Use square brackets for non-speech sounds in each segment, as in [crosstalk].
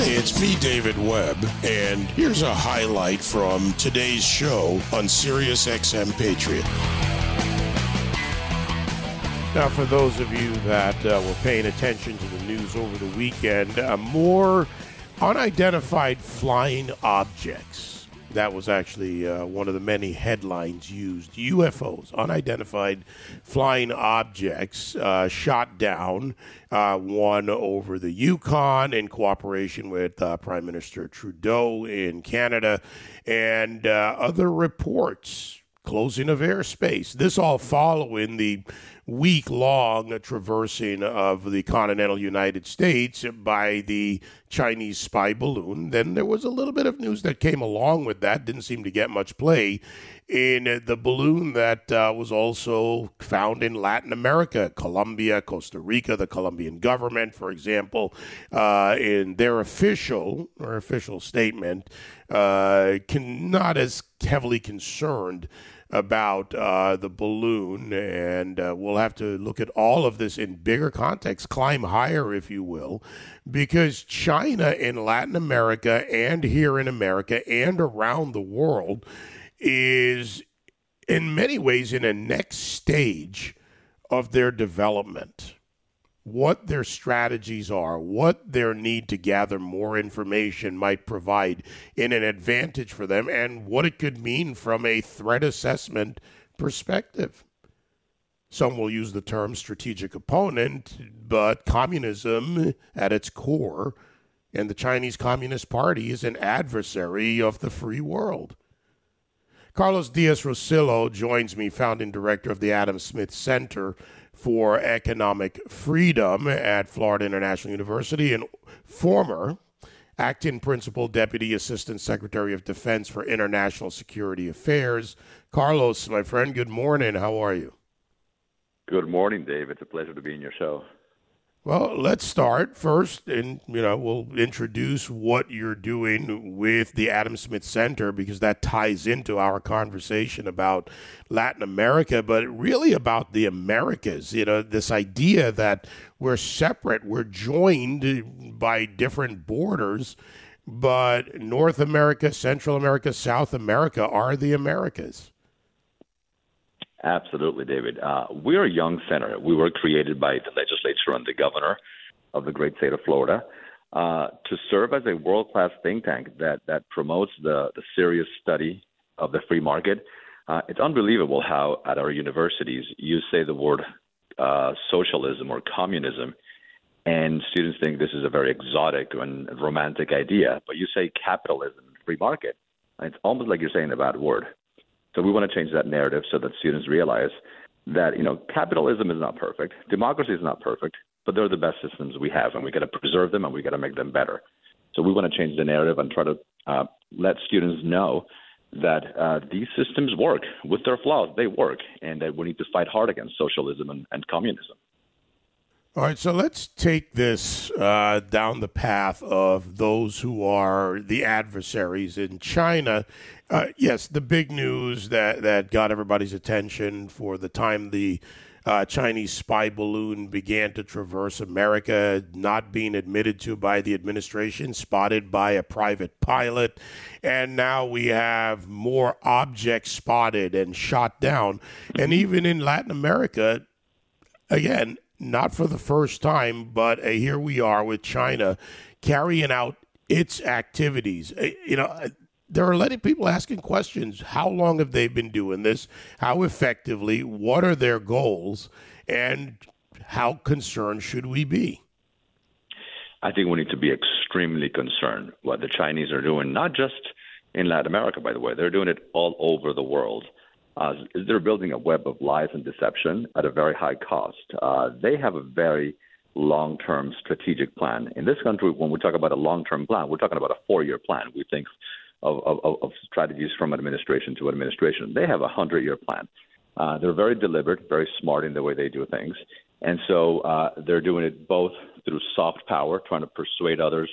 It's me, David Webb, and here's a highlight from today's show on Sirius XM Patriot. Now, for those of you that uh, were paying attention to the news over the weekend, uh, more unidentified flying objects that was actually uh, one of the many headlines used. UFOs, unidentified flying objects, uh, shot down. Uh, one over the Yukon in cooperation with uh, Prime Minister Trudeau in Canada, and uh, other reports closing of airspace. This all following the week long traversing of the continental United States by the Chinese spy balloon. Then there was a little bit of news that came along with that, didn't seem to get much play in the balloon that uh, was also found in Latin America, Colombia, Costa Rica, the Colombian government, for example, uh, in their official or official statement, uh, can, not as heavily concerned about uh, the balloon, and uh, we'll have to look at all of this in bigger context, climb higher, if you will, because China in Latin America and here in America and around the world is in many ways in a next stage of their development what their strategies are, what their need to gather more information might provide in an advantage for them, and what it could mean from a threat assessment perspective. Some will use the term strategic opponent, but communism at its core and the Chinese Communist Party is an adversary of the free world. Carlos Diaz Rosillo joins me, founding director of the Adam Smith Center for Economic Freedom at Florida International University and former acting principal deputy assistant secretary of defense for international security affairs. Carlos, my friend, good morning. How are you? Good morning, Dave. It's a pleasure to be in your show. Well, let's start first, and you know we'll introduce what you're doing with the Adam Smith Center because that ties into our conversation about Latin America, but really about the Americas. You know, this idea that we're separate, we're joined by different borders, but North America, Central America, South America are the Americas. Absolutely, David. Uh, we're a young center. We were created by the legislature and the governor of the great state of Florida uh, to serve as a world class think tank that, that promotes the, the serious study of the free market. Uh, it's unbelievable how at our universities you say the word uh, socialism or communism, and students think this is a very exotic and romantic idea. But you say capitalism and free market, and it's almost like you're saying a bad word. So we want to change that narrative so that students realize that you know capitalism is not perfect, democracy is not perfect, but they're the best systems we have, and we got to preserve them and we got to make them better. So we want to change the narrative and try to uh, let students know that uh, these systems work with their flaws. They work, and that we need to fight hard against socialism and, and communism. All right, so let's take this uh, down the path of those who are the adversaries in China. Uh, yes, the big news that, that got everybody's attention for the time the uh, Chinese spy balloon began to traverse America, not being admitted to by the administration, spotted by a private pilot. And now we have more objects spotted and shot down. And even in Latin America, again, not for the first time, but uh, here we are with China carrying out its activities. Uh, you know, uh, there are a lot of people asking questions. How long have they been doing this? How effectively? What are their goals? And how concerned should we be? I think we need to be extremely concerned what the Chinese are doing, not just in Latin America, by the way. They're doing it all over the world uh, they're building a web of lies and deception at a very high cost. Uh, they have a very long term strategic plan. In this country, when we talk about a long term plan, we're talking about a four year plan. We think of, of, of, strategies from administration to administration. They have a hundred year plan. Uh, they're very deliberate, very smart in the way they do things. And so uh, they're doing it both through soft power, trying to persuade others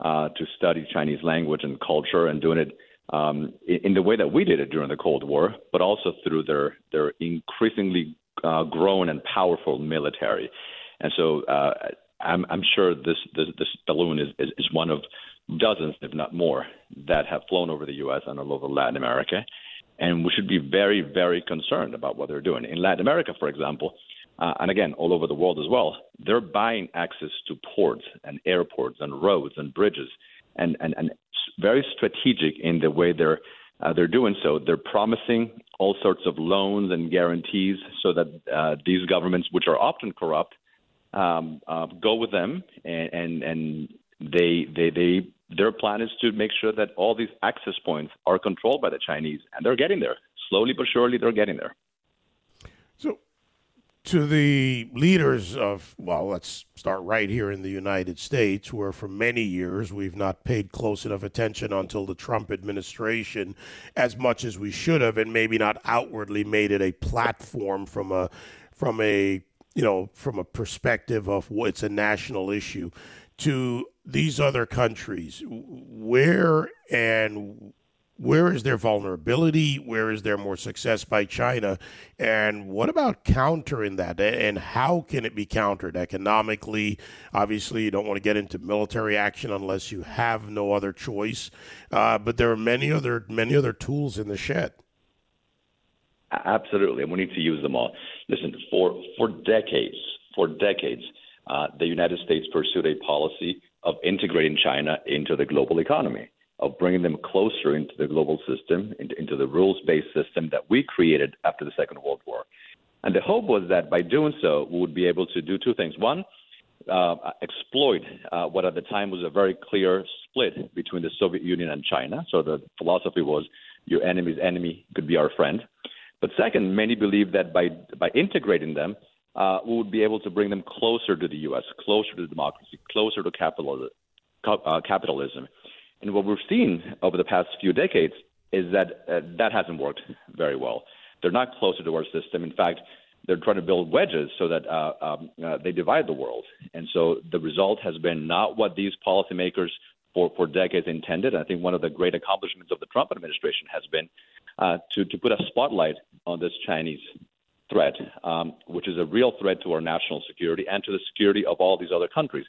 uh, to study Chinese language and culture, and doing it um, in the way that we did it during the Cold War, but also through their their increasingly uh, grown and powerful military. And so uh, I'm, I'm sure this, this, this balloon is, is, is one of dozens, if not more, that have flown over the U.S. and all over Latin America. And we should be very, very concerned about what they're doing. In Latin America, for example, uh, and again, all over the world as well, they're buying access to ports and airports and roads and bridges and, and, and very strategic in the way they're uh, they're doing so. They're promising all sorts of loans and guarantees so that uh, these governments, which are often corrupt, um, uh, go with them, and and, and they, they they their plan is to make sure that all these access points are controlled by the Chinese, and they're getting there slowly but surely. They're getting there. So, to the leaders of, well, let's start right here in the United States, where for many years we've not paid close enough attention until the Trump administration as much as we should have, and maybe not outwardly made it a platform from a from a you know from a perspective of what's a national issue to these other countries where and where is their vulnerability? Where is there more success by China? And what about countering that? And how can it be countered economically? Obviously, you don't want to get into military action unless you have no other choice. Uh, but there are many other many other tools in the shed. Absolutely, and we need to use them all. Listen, for for decades, for decades, uh, the United States pursued a policy of integrating China into the global economy of bringing them closer into the global system, into, into the rules based system that we created after the Second World War. And the hope was that by doing so, we would be able to do two things. One, uh, exploit uh, what at the time was a very clear split between the Soviet Union and China. So the philosophy was your enemy's enemy could be our friend. But second, many believed that by, by integrating them, uh, we would be able to bring them closer to the U.S., closer to democracy, closer to capitalism. Uh, capitalism. And what we've seen over the past few decades is that uh, that hasn't worked very well. They're not closer to our system. In fact, they're trying to build wedges so that uh, um, uh, they divide the world. And so the result has been not what these policymakers for, for decades intended. I think one of the great accomplishments of the Trump administration has been uh, to, to put a spotlight on this Chinese threat, um, which is a real threat to our national security and to the security of all these other countries.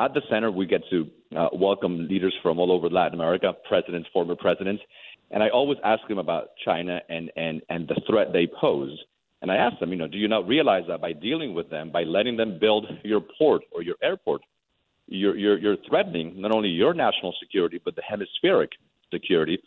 At the center, we get to uh, welcome leaders from all over Latin America, presidents, former presidents, and I always ask them about China and, and, and the threat they pose. And I ask them, you know, do you not realize that by dealing with them, by letting them build your port or your airport, you're, you're, you're threatening not only your national security, but the hemispheric security?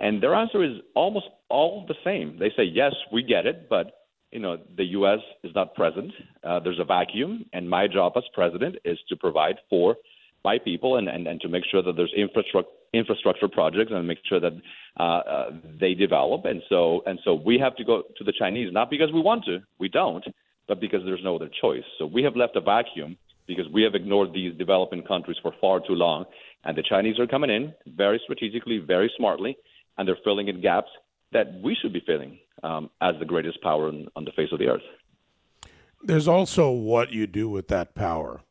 And their answer is almost all the same. They say, yes, we get it, but you know, the U.S. is not present. Uh, there's a vacuum, and my job as president is to provide for my people and, and, and to make sure that there's infrastructure infrastructure projects and make sure that uh, uh, they develop. And so and so we have to go to the Chinese not because we want to, we don't, but because there's no other choice. So we have left a vacuum because we have ignored these developing countries for far too long, and the Chinese are coming in very strategically, very smartly, and they're filling in gaps that we should be filling um, as the greatest power on, on the face of the earth. There's also what you do with that power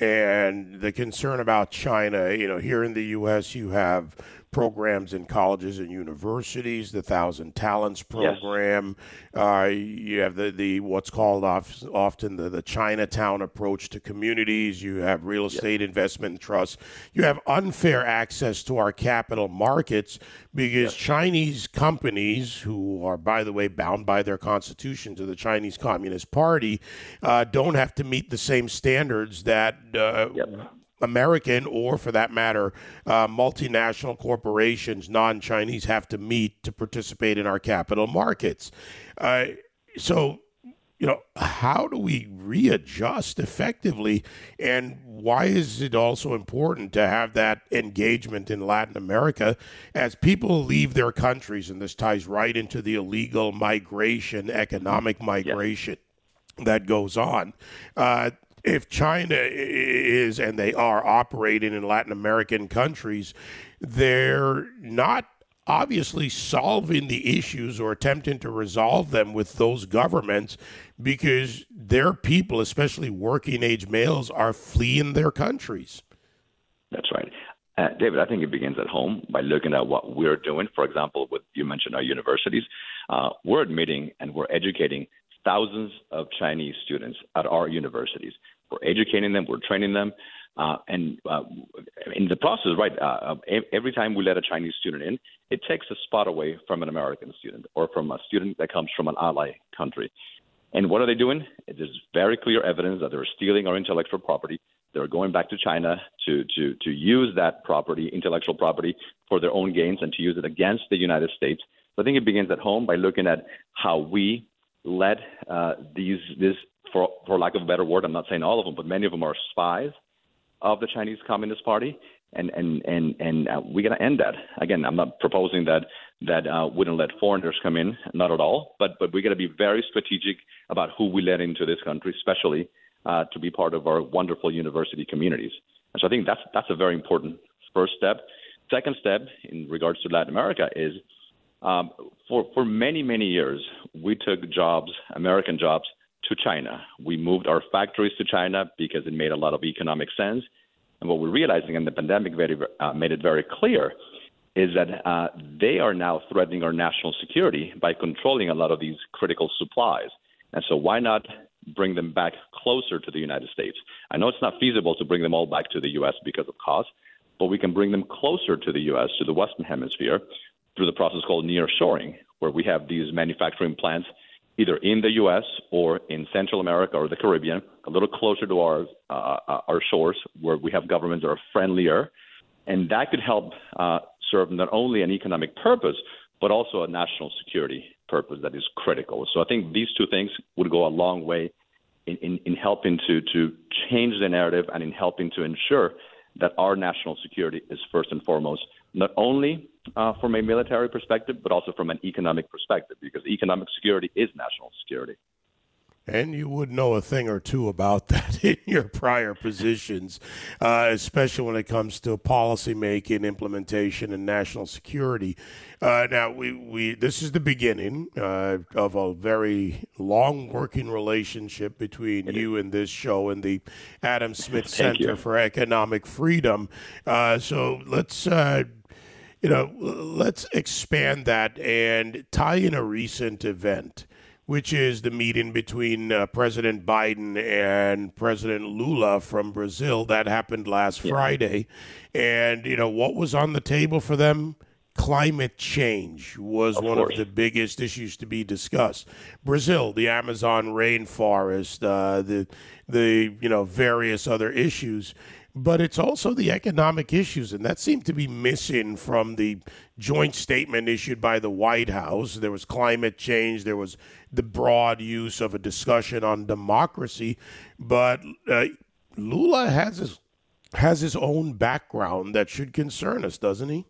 and the concern about China. You know, here in the U.S., you have programs in colleges and universities, the Thousand Talents program. Yes. Uh, you have the, the what's called off, often the, the Chinatown approach to communities. You have real estate yes. investment trusts. You have unfair access to our capital markets because yes. Chinese companies, who are, by the way, bound by their constitution to the Chinese Communist Party, uh, don't have to meet the same standards that uh, yep. American or, for that matter, uh, multinational corporations, non Chinese, have to meet to participate in our capital markets. Uh, so, you know, how do we readjust effectively? And why is it also important to have that engagement in Latin America as people leave their countries? And this ties right into the illegal migration, economic migration. That goes on. Uh, if China is and they are operating in Latin American countries, they're not obviously solving the issues or attempting to resolve them with those governments because their people, especially working age males, are fleeing their countries. That's right. Uh, David, I think it begins at home by looking at what we're doing. For example, with you mentioned our universities, uh, we're admitting and we're educating thousands of Chinese students at our universities. We're educating them, we're training them. Uh, and uh, in the process, right, uh, every time we let a Chinese student in, it takes a spot away from an American student or from a student that comes from an ally country. And what are they doing? There's very clear evidence that they're stealing our intellectual property. They're going back to China to, to, to use that property, intellectual property, for their own gains and to use it against the United States. So I think it begins at home by looking at how we let uh, these, this, for, for lack of a better word, I'm not saying all of them, but many of them are spies of the Chinese Communist Party, and and and and uh, we got to end that. Again, I'm not proposing that that uh, wouldn't let foreigners come in, not at all, but but we got to be very strategic about who we let into this country, especially uh, to be part of our wonderful university communities. And so I think that's that's a very important first step. Second step in regards to Latin America is um, for for many many years we took jobs, American jobs, to China. We moved our factories to China because it made a lot of economic sense. And what we're realizing, and the pandemic very, uh, made it very clear, is that uh, they are now threatening our national security by controlling a lot of these critical supplies. And so, why not bring them back closer to the United States? I know it's not feasible to bring them all back to the U.S. because of cost, but we can bring them closer to the U.S., to the Western Hemisphere, through the process called nearshoring, where we have these manufacturing plants either in the U.S. or in Central America or the Caribbean, a little closer to our uh, our shores, where we have governments that are friendlier, and that could help uh, serve not only an economic purpose but also a national security purpose that is critical. So I think these two things would go a long way in, in, in helping to to change the narrative and in helping to ensure that our national security is first and foremost, not only uh, from a military perspective, but also from an economic perspective, because economic security is national security. And you would know a thing or two about [laughs] that in your prior positions, uh, especially when it comes to policy making, implementation, and national security. Uh, now, we, we this is the beginning uh, of a very long working relationship between you and this show and the Adam [laughs] Smith Center for Economic Freedom. Uh, so let's uh, you know, let's expand that and tie in a recent event, which is the meeting between uh, President Biden and President Lula from Brazil. That happened last yeah. Friday. And, you know, what was on the table for them? Climate change was of one course. of the biggest issues to be discussed. Brazil, the Amazon rainforest, uh, the the you know various other issues but it's also the economic issues, and that seemed to be missing from the joint statement issued by the White House. There was climate change, there was the broad use of a discussion on democracy, but uh, Lula has his has his own background that should concern us, doesn't he?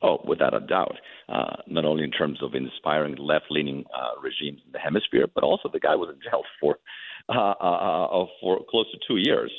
Oh, without a doubt. Uh, not only in terms of inspiring left-leaning uh, regimes in the hemisphere, but also the guy was in jail for uh, uh, uh, for close to two years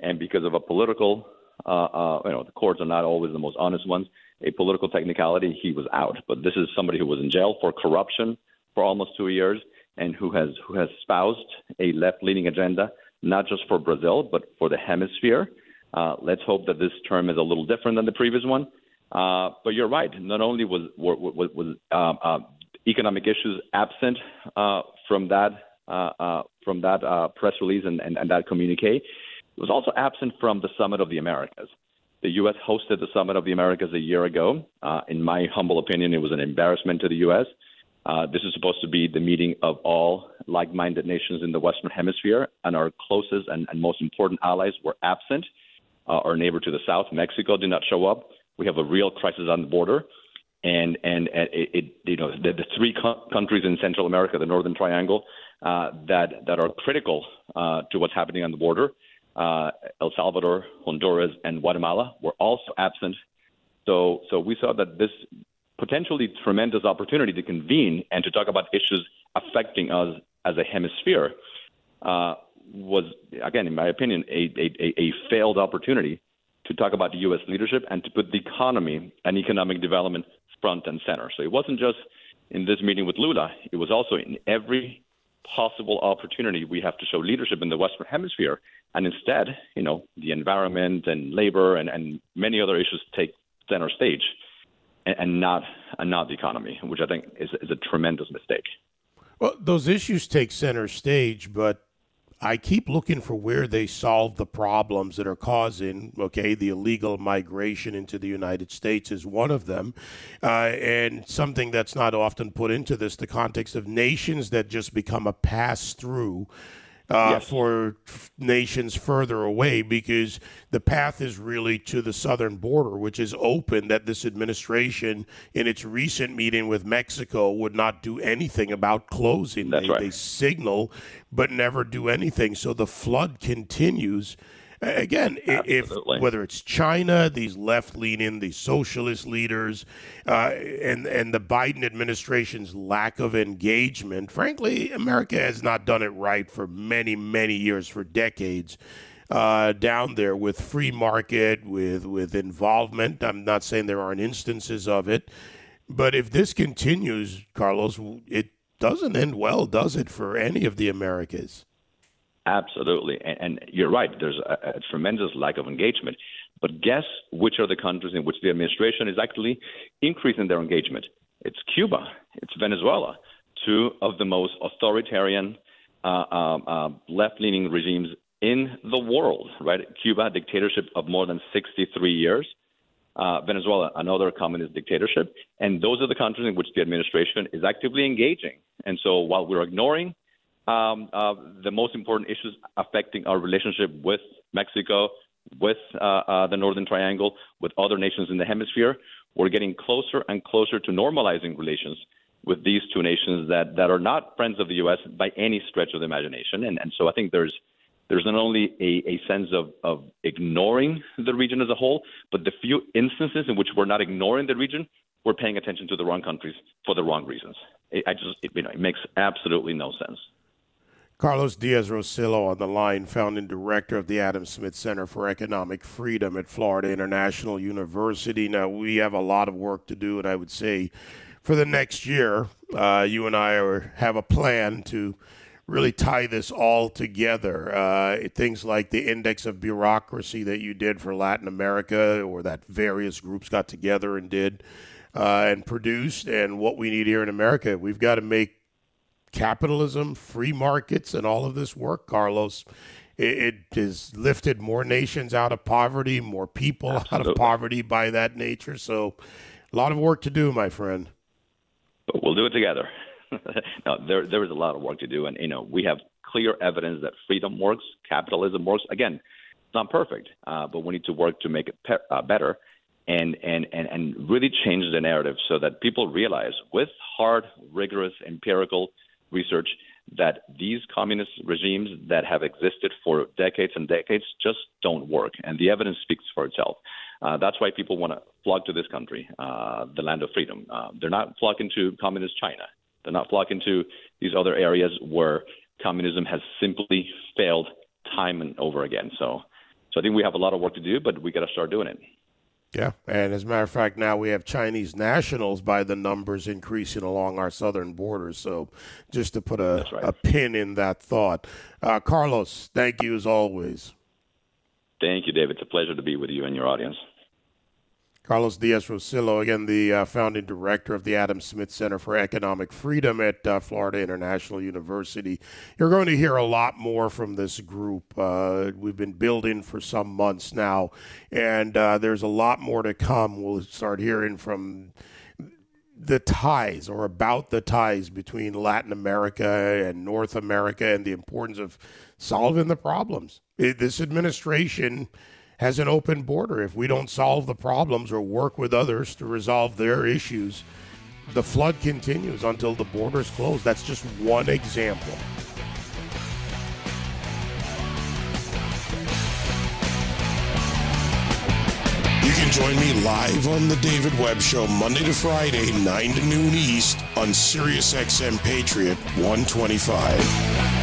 and because of a political, uh, uh, you know, the courts are not always the most honest ones. A political technicality, he was out. But this is somebody who was in jail for corruption for almost two years, and who has who has espoused a left-leaning agenda, not just for Brazil but for the hemisphere. Uh, let's hope that this term is a little different than the previous one. Uh, but you're right. Not only was was, was um, uh, economic issues absent uh, from that uh, uh, from that uh, press release and, and, and that communique, it was also absent from the Summit of the Americas. The U.S. hosted the Summit of the Americas a year ago. Uh, in my humble opinion, it was an embarrassment to the U.S. Uh, this is supposed to be the meeting of all like minded nations in the Western Hemisphere, and our closest and, and most important allies were absent. Uh, our neighbor to the south, Mexico, did not show up. We have a real crisis on the border. And, and, and it, it, you know, the, the three co- countries in Central America, the Northern Triangle, uh, that, that are critical uh, to what's happening on the border uh, El Salvador, Honduras, and Guatemala were also absent. So, so we saw that this potentially tremendous opportunity to convene and to talk about issues affecting us as a hemisphere uh, was, again, in my opinion, a, a, a failed opportunity to talk about the U.S. leadership and to put the economy and economic development front and center. So it wasn't just in this meeting with Lula, it was also in every possible opportunity we have to show leadership in the Western Hemisphere and instead, you know, the environment and labor and, and many other issues take center stage, and, and not and not the economy, which I think is, is a tremendous mistake. Well, those issues take center stage, but I keep looking for where they solve the problems that are causing, okay, the illegal migration into the United States is one of them. Uh, and something that's not often put into this, the context of nations that just become a pass through uh, yes. for nations further away because the path is really to the southern border, which is open. That this administration, in its recent meeting with Mexico, would not do anything about closing. That's they, right. they signal, but never do anything. So the flood continues. Again, Absolutely. if whether it's China, these left-leaning, these socialist leaders, uh, and and the Biden administration's lack of engagement, frankly, America has not done it right for many, many years, for decades. Uh, down there with free market, with with involvement. I'm not saying there aren't instances of it, but if this continues, Carlos, it doesn't end well, does it, for any of the Americas? Absolutely. And, and you're right. There's a, a, tremendous lack of engagement. But guess which are the countries in which the administration is actually increasing their engagement? It's Cuba, it's Venezuela, two of the most authoritarian, uh, uh, uh, left leaning regimes in the world, right? Cuba, dictatorship of more than 63 years. Uh, Venezuela, another communist dictatorship. And those are the countries in which the administration is actively engaging. And so while we're ignoring um, uh, the most important issues affecting our relationship with Mexico, with uh, uh, the Northern Triangle, with other nations in the hemisphere. We're getting closer and closer to normalizing relations with these two nations that, that are not friends of the U.S. by any stretch of the imagination. And, and so I think there's there's not only a, a sense of, of ignoring the region as a whole, but the few instances in which we're not ignoring the region, we're paying attention to the wrong countries for the wrong reasons. It, I just, it, you know, it makes absolutely no sense. Carlos Diaz Rosillo on the line, founding director of the Adam Smith Center for Economic Freedom at Florida International University. Now, we have a lot of work to do, and I would say for the next year, uh, you and I are, have a plan to really tie this all together. Uh, things like the index of bureaucracy that you did for Latin America, or that various groups got together and did uh, and produced, and what we need here in America. We've got to make capitalism, free markets, and all of this work, Carlos, it, it has lifted more nations out of poverty, more people Absolutely. out of poverty by that nature. So, a lot of work to do, my friend. But we'll do it together. [laughs] no, there there is a lot of work to do, and you know we have clear evidence that freedom works, capitalism works. Again, it's not perfect, uh, but we need to work to make it pe- uh, better. And, and, and, and really change the narrative so that people realize with hard, rigorous, empirical research that these communist regimes that have existed for decades and decades just don't work, and the evidence speaks for itself. Uh, that's why people want to flock to this country, uh, the land of freedom. Uh, they're not flocking to communist China. They're not flocking to these other areas where communism has simply failed time and over again. So, so I think we have a lot of work to do, but we got to start doing it. Yeah, and as a matter of fact, now we have Chinese nationals by the numbers increasing along our southern borders. So, just to put a, right. a pin in that thought, uh, Carlos, thank you as always. Thank you, David. It's a pleasure to be with you and your audience. Carlos Diaz Rosillo, again, the uh, founding director of the Adam Smith Center for Economic Freedom at uh, Florida International University. You're going to hear a lot more from this group. Uh, we've been building for some months now, and uh, there's a lot more to come. We'll start hearing from the ties or about the ties between Latin America and North America and the importance of solving the problems. It, this administration has an open border. If we don't solve the problems or work with others to resolve their issues, the flood continues until the borders close. That's just one example. You can join me live on the David Webb Show Monday to Friday, 9 to noon East on SiriusXM Patriot 125.